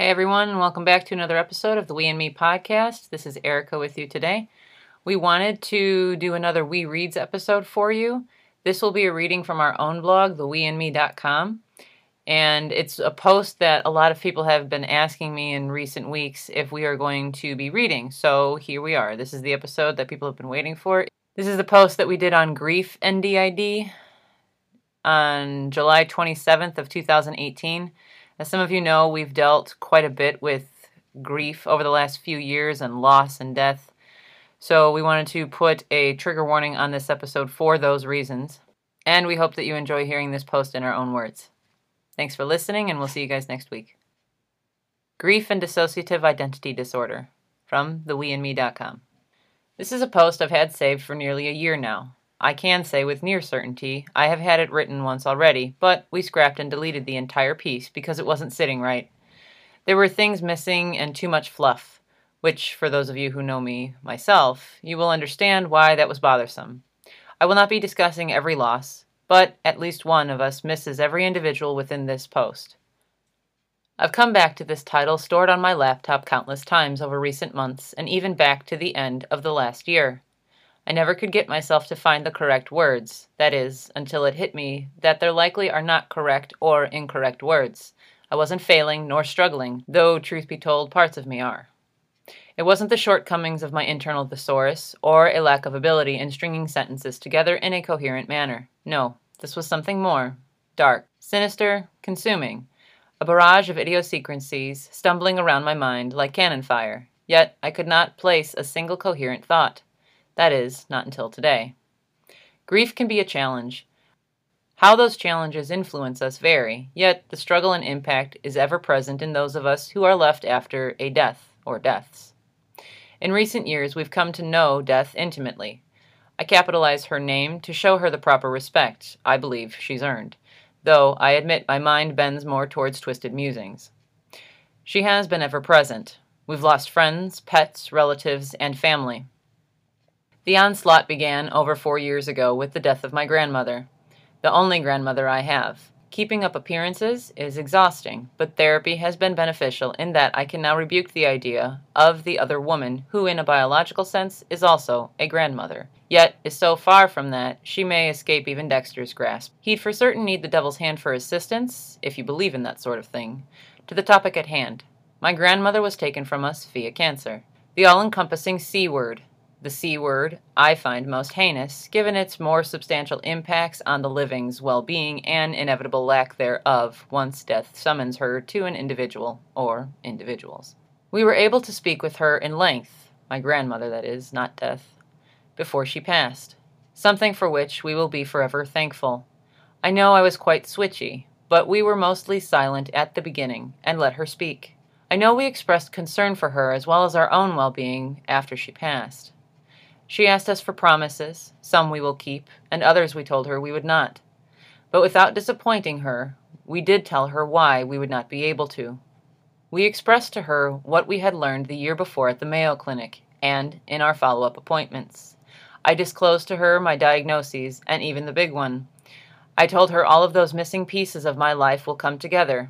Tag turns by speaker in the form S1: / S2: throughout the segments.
S1: Hey everyone, and welcome back to another episode of the We in Me podcast. This is Erica with you today. We wanted to do another We Reads episode for you. This will be a reading from our own blog, theweinme.com. And it's a post that a lot of people have been asking me in recent weeks if we are going to be reading. So here we are. This is the episode that people have been waiting for. This is the post that we did on grief and DID on July 27th of 2018. As some of you know, we've dealt quite a bit with grief over the last few years and loss and death. So we wanted to put a trigger warning on this episode for those reasons. And we hope that you enjoy hearing this post in our own words. Thanks for listening, and we'll see you guys next week. Grief and Dissociative Identity Disorder from theweinme.com. This is a post I've had saved for nearly a year now. I can say with near certainty I have had it written once already, but we scrapped and deleted the entire piece because it wasn't sitting right. There were things missing and too much fluff, which, for those of you who know me myself, you will understand why that was bothersome. I will not be discussing every loss, but at least one of us misses every individual within this post. I've come back to this title stored on my laptop countless times over recent months, and even back to the end of the last year. I never could get myself to find the correct words, that is, until it hit me that there likely are not correct or incorrect words. I wasn't failing nor struggling, though, truth be told, parts of me are. It wasn't the shortcomings of my internal thesaurus or a lack of ability in stringing sentences together in a coherent manner. No, this was something more dark, sinister, consuming, a barrage of idiosyncrasies stumbling around my mind like cannon fire. Yet I could not place a single coherent thought. That is, not until today. Grief can be a challenge. How those challenges influence us vary, yet the struggle and impact is ever present in those of us who are left after a death or deaths. In recent years, we've come to know death intimately. I capitalize her name to show her the proper respect I believe she's earned, though I admit my mind bends more towards twisted musings. She has been ever present. We've lost friends, pets, relatives, and family. The onslaught began over four years ago with the death of my grandmother, the only grandmother I have. Keeping up appearances is exhausting, but therapy has been beneficial in that I can now rebuke the idea of the other woman, who, in a biological sense, is also a grandmother, yet is so far from that she may escape even Dexter's grasp. He'd for certain need the devil's hand for assistance, if you believe in that sort of thing. To the topic at hand. My grandmother was taken from us via cancer. The all encompassing C word, the C word I find most heinous, given its more substantial impacts on the living's well being and inevitable lack thereof once death summons her to an individual or individuals. We were able to speak with her in length, my grandmother, that is, not death, before she passed, something for which we will be forever thankful. I know I was quite switchy, but we were mostly silent at the beginning and let her speak. I know we expressed concern for her as well as our own well being after she passed. She asked us for promises, some we will keep, and others we told her we would not. But without disappointing her, we did tell her why we would not be able to. We expressed to her what we had learned the year before at the Mayo Clinic and in our follow up appointments. I disclosed to her my diagnoses and even the big one. I told her all of those missing pieces of my life will come together,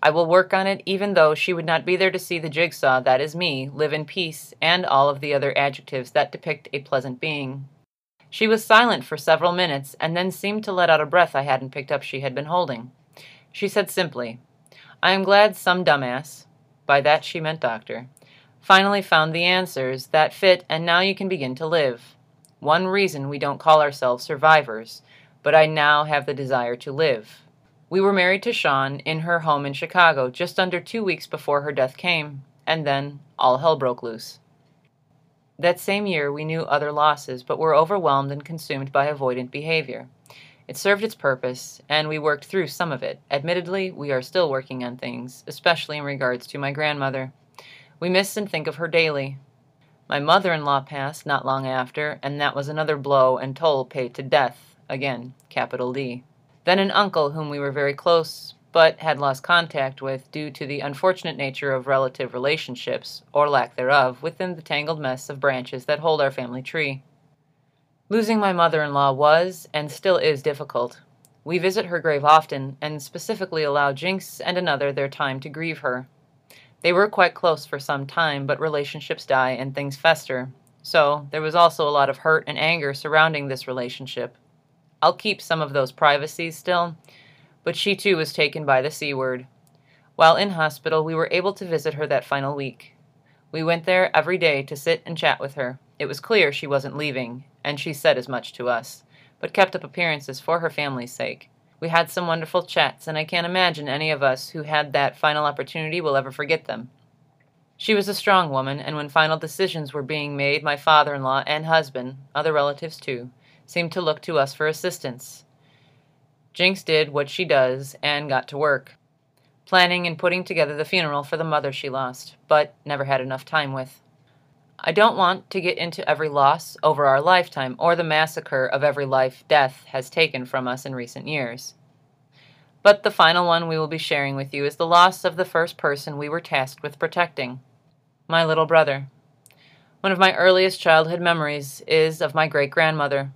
S1: I will work on it even though she would not be there to see the jigsaw that is me live in peace and all of the other adjectives that depict a pleasant being. She was silent for several minutes and then seemed to let out a breath I hadn't picked up she had been holding. She said simply, I am glad some dumbass, by that she meant doctor, finally found the answers that fit and now you can begin to live. One reason we don't call ourselves survivors, but I now have the desire to live. We were married to Sean in her home in Chicago just under two weeks before her death came, and then all hell broke loose. That same year, we knew other losses, but were overwhelmed and consumed by avoidant behavior. It served its purpose, and we worked through some of it. Admittedly, we are still working on things, especially in regards to my grandmother. We miss and think of her daily. My mother in law passed not long after, and that was another blow and toll paid to death, again, capital D. Then an uncle whom we were very close but had lost contact with due to the unfortunate nature of relative relationships, or lack thereof, within the tangled mess of branches that hold our family tree. Losing my mother in law was, and still is, difficult. We visit her grave often, and specifically allow Jinx and another their time to grieve her. They were quite close for some time, but relationships die and things fester. So there was also a lot of hurt and anger surrounding this relationship. I'll keep some of those privacies still, but she too was taken by the C word. While in hospital, we were able to visit her that final week. We went there every day to sit and chat with her. It was clear she wasn't leaving, and she said as much to us, but kept up appearances for her family's sake. We had some wonderful chats, and I can't imagine any of us who had that final opportunity will ever forget them. She was a strong woman, and when final decisions were being made, my father in law and husband, other relatives too, seemed to look to us for assistance. Jinx did what she does and got to work, planning and putting together the funeral for the mother she lost, but never had enough time with. I don't want to get into every loss over our lifetime or the massacre of every life death has taken from us in recent years. But the final one we will be sharing with you is the loss of the first person we were tasked with protecting my little brother. One of my earliest childhood memories is of my great grandmother.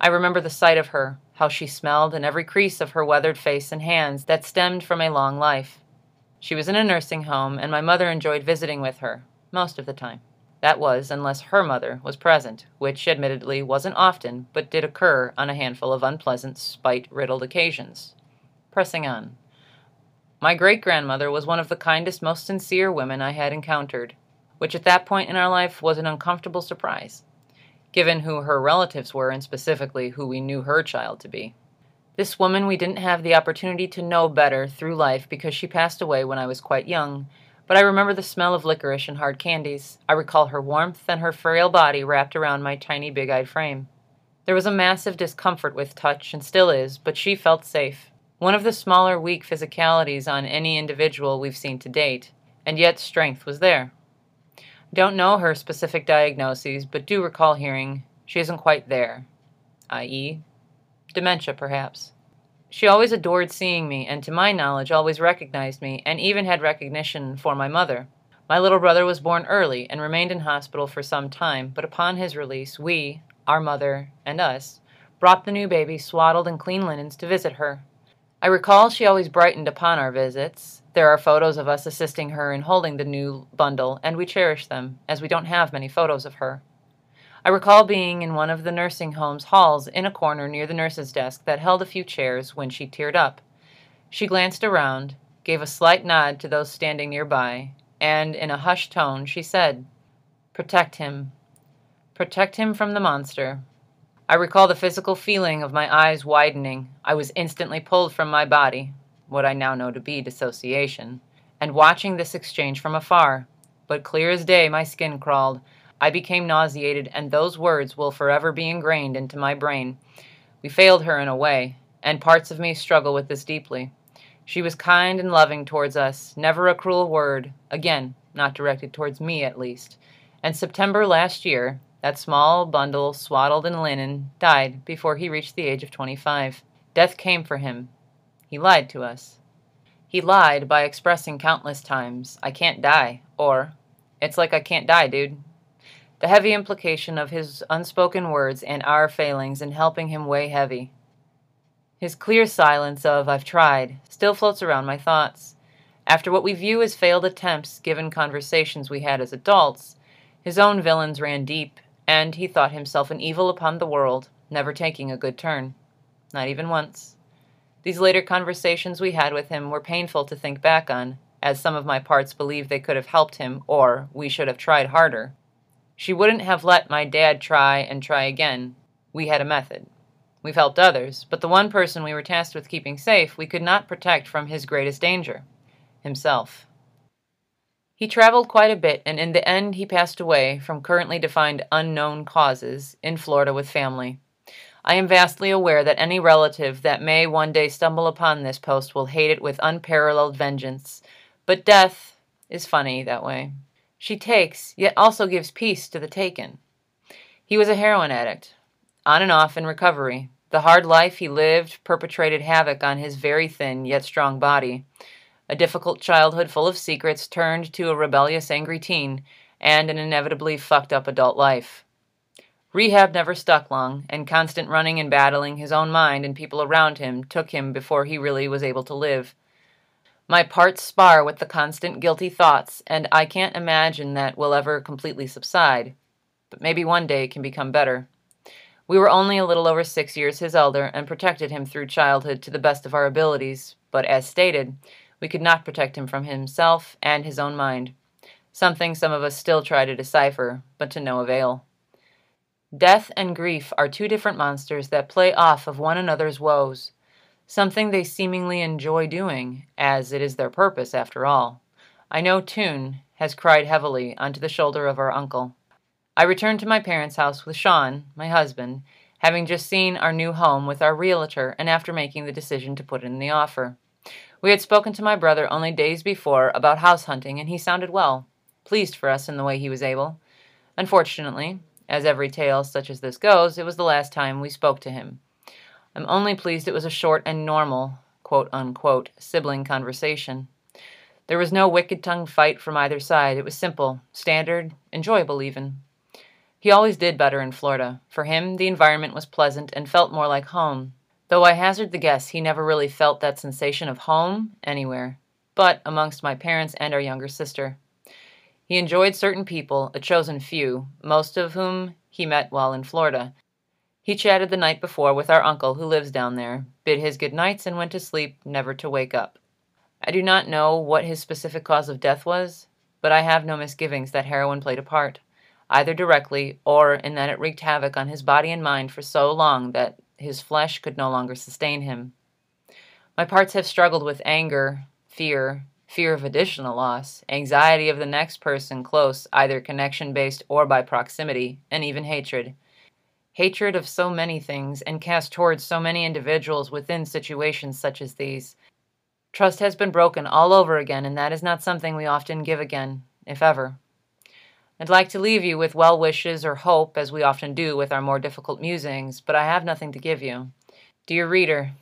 S1: I remember the sight of her, how she smelled, and every crease of her weathered face and hands that stemmed from a long life. She was in a nursing home, and my mother enjoyed visiting with her, most of the time. That was, unless her mother was present, which admittedly wasn't often, but did occur on a handful of unpleasant, spite riddled occasions. Pressing on. My great grandmother was one of the kindest, most sincere women I had encountered which at that point in our life was an uncomfortable surprise, given who her relatives were and specifically who we knew her child to be. This woman we didn't have the opportunity to know better through life because she passed away when I was quite young, but I remember the smell of licorice and hard candies. I recall her warmth and her frail body wrapped around my tiny big eyed frame. There was a massive discomfort with touch, and still is, but she felt safe. One of the smaller, weak physicalities on any individual we've seen to date, and yet strength was there. Don't know her specific diagnoses, but do recall hearing she isn't quite there, i.e., dementia perhaps. She always adored seeing me, and to my knowledge, always recognized me, and even had recognition for my mother. My little brother was born early and remained in hospital for some time, but upon his release, we, our mother, and us, brought the new baby swaddled in clean linens to visit her. I recall she always brightened upon our visits, there are photos of us assisting her in holding the new bundle, and we cherish them, as we don't have many photos of her. I recall being in one of the nursing home's halls in a corner near the nurse's desk that held a few chairs when she teared up. She glanced around, gave a slight nod to those standing nearby, and in a hushed tone she said, Protect him. Protect him from the monster. I recall the physical feeling of my eyes widening. I was instantly pulled from my body, what I now know to be dissociation, and watching this exchange from afar. But clear as day, my skin crawled. I became nauseated, and those words will forever be ingrained into my brain. We failed her in a way, and parts of me struggle with this deeply. She was kind and loving towards us, never a cruel word, again, not directed towards me at least. And September last year, that small bundle, swaddled in linen, died before he reached the age of 25. Death came for him, he lied to us. He lied by expressing countless times, I can't die, or, it's like I can't die, dude. The heavy implication of his unspoken words and our failings in helping him weigh heavy. His clear silence of, I've tried, still floats around my thoughts. After what we view as failed attempts, given conversations we had as adults, his own villains ran deep, and he thought himself an evil upon the world, never taking a good turn. Not even once. These later conversations we had with him were painful to think back on, as some of my parts believe they could have helped him, or we should have tried harder. She wouldn't have let my dad try and try again. We had a method. We've helped others, but the one person we were tasked with keeping safe we could not protect from his greatest danger himself. He traveled quite a bit, and in the end, he passed away from currently defined unknown causes in Florida with family. I am vastly aware that any relative that may one day stumble upon this post will hate it with unparalleled vengeance. But death is funny that way. She takes, yet also gives peace to the taken. He was a heroin addict, on and off in recovery. The hard life he lived perpetrated havoc on his very thin yet strong body. A difficult childhood full of secrets turned to a rebellious, angry teen, and an inevitably fucked up adult life. Rehab never stuck long, and constant running and battling his own mind and people around him took him before he really was able to live. My parts spar with the constant guilty thoughts, and I can't imagine that will ever completely subside. But maybe one day it can become better. We were only a little over six years his elder and protected him through childhood to the best of our abilities, but as stated, we could not protect him from himself and his own mind. Something some of us still try to decipher, but to no avail. Death and grief are two different monsters that play off of one another's woes, something they seemingly enjoy doing, as it is their purpose after all. I know Toon has cried heavily onto the shoulder of our uncle. I returned to my parents' house with Sean, my husband, having just seen our new home with our realtor and after making the decision to put in the offer. We had spoken to my brother only days before about house hunting, and he sounded well, pleased for us in the way he was able. Unfortunately, as every tale such as this goes, it was the last time we spoke to him. I'm only pleased it was a short and normal, quote unquote, sibling conversation. There was no wicked tongued fight from either side. It was simple, standard, enjoyable even. He always did better in Florida. For him, the environment was pleasant and felt more like home, though I hazard the guess he never really felt that sensation of home anywhere, but amongst my parents and our younger sister. He enjoyed certain people, a chosen few, most of whom he met while in Florida. He chatted the night before with our uncle who lives down there, bid his good nights, and went to sleep, never to wake up. I do not know what his specific cause of death was, but I have no misgivings that heroin played a part either directly or in that it wreaked havoc on his body and mind for so long that his flesh could no longer sustain him. My parts have struggled with anger, fear, fear of additional loss, anxiety of the next person close, either connection based or by proximity, and even hatred. Hatred of so many things and cast towards so many individuals within situations such as these. Trust has been broken all over again, and that is not something we often give again, if ever. I'd like to leave you with well wishes or hope, as we often do with our more difficult musings, but I have nothing to give you. Dear reader,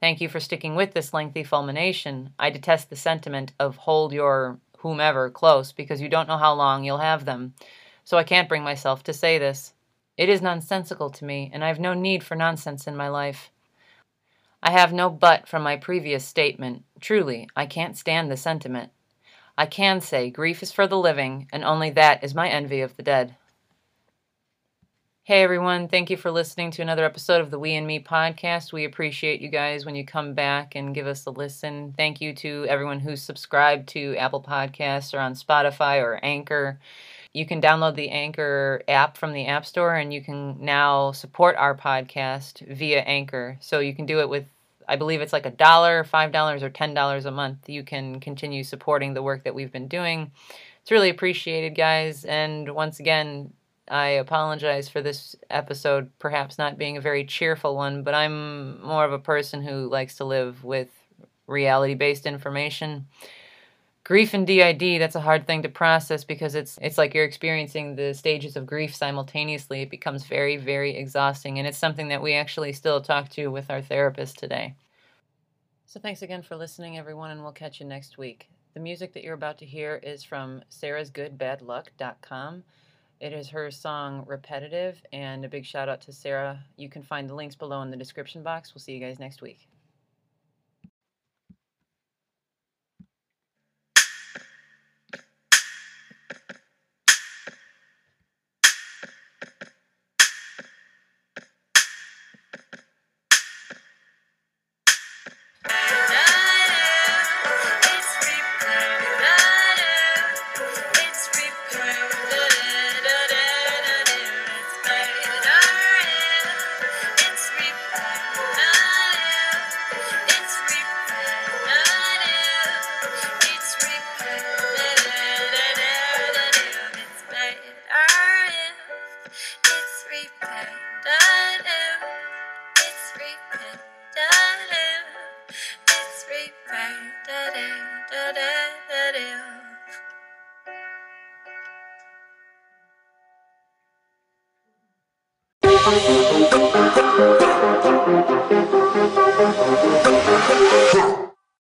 S1: thank you for sticking with this lengthy fulmination. I detest the sentiment of hold your whomever close because you don't know how long you'll have them, so I can't bring myself to say this. It is nonsensical to me, and I have no need for nonsense in my life. I have no but from my previous statement. Truly, I can't stand the sentiment. I can say grief is for the living, and only that is my envy of the dead. Hey everyone, thank you for listening to another episode of the We in Me podcast. We appreciate you guys when you come back and give us a listen. Thank you to everyone who's subscribed to Apple Podcasts or on Spotify or Anchor. You can download the Anchor app from the App Store and you can now support our podcast via Anchor. So you can do it with I believe it's like a dollar, five dollars, or ten dollars a month. You can continue supporting the work that we've been doing. It's really appreciated, guys. And once again, I apologize for this episode perhaps not being a very cheerful one, but I'm more of a person who likes to live with reality based information. Grief and DID, that's a hard thing to process because it's it's like you're experiencing the stages of grief simultaneously. It becomes very, very exhausting, and it's something that we actually still talk to with our therapist today. So thanks again for listening, everyone, and we'll catch you next week. The music that you're about to hear is from sarahsgoodbadluck.com. It is her song Repetitive, and a big shout out to Sarah. You can find the links below in the description box. We'll see you guys next week.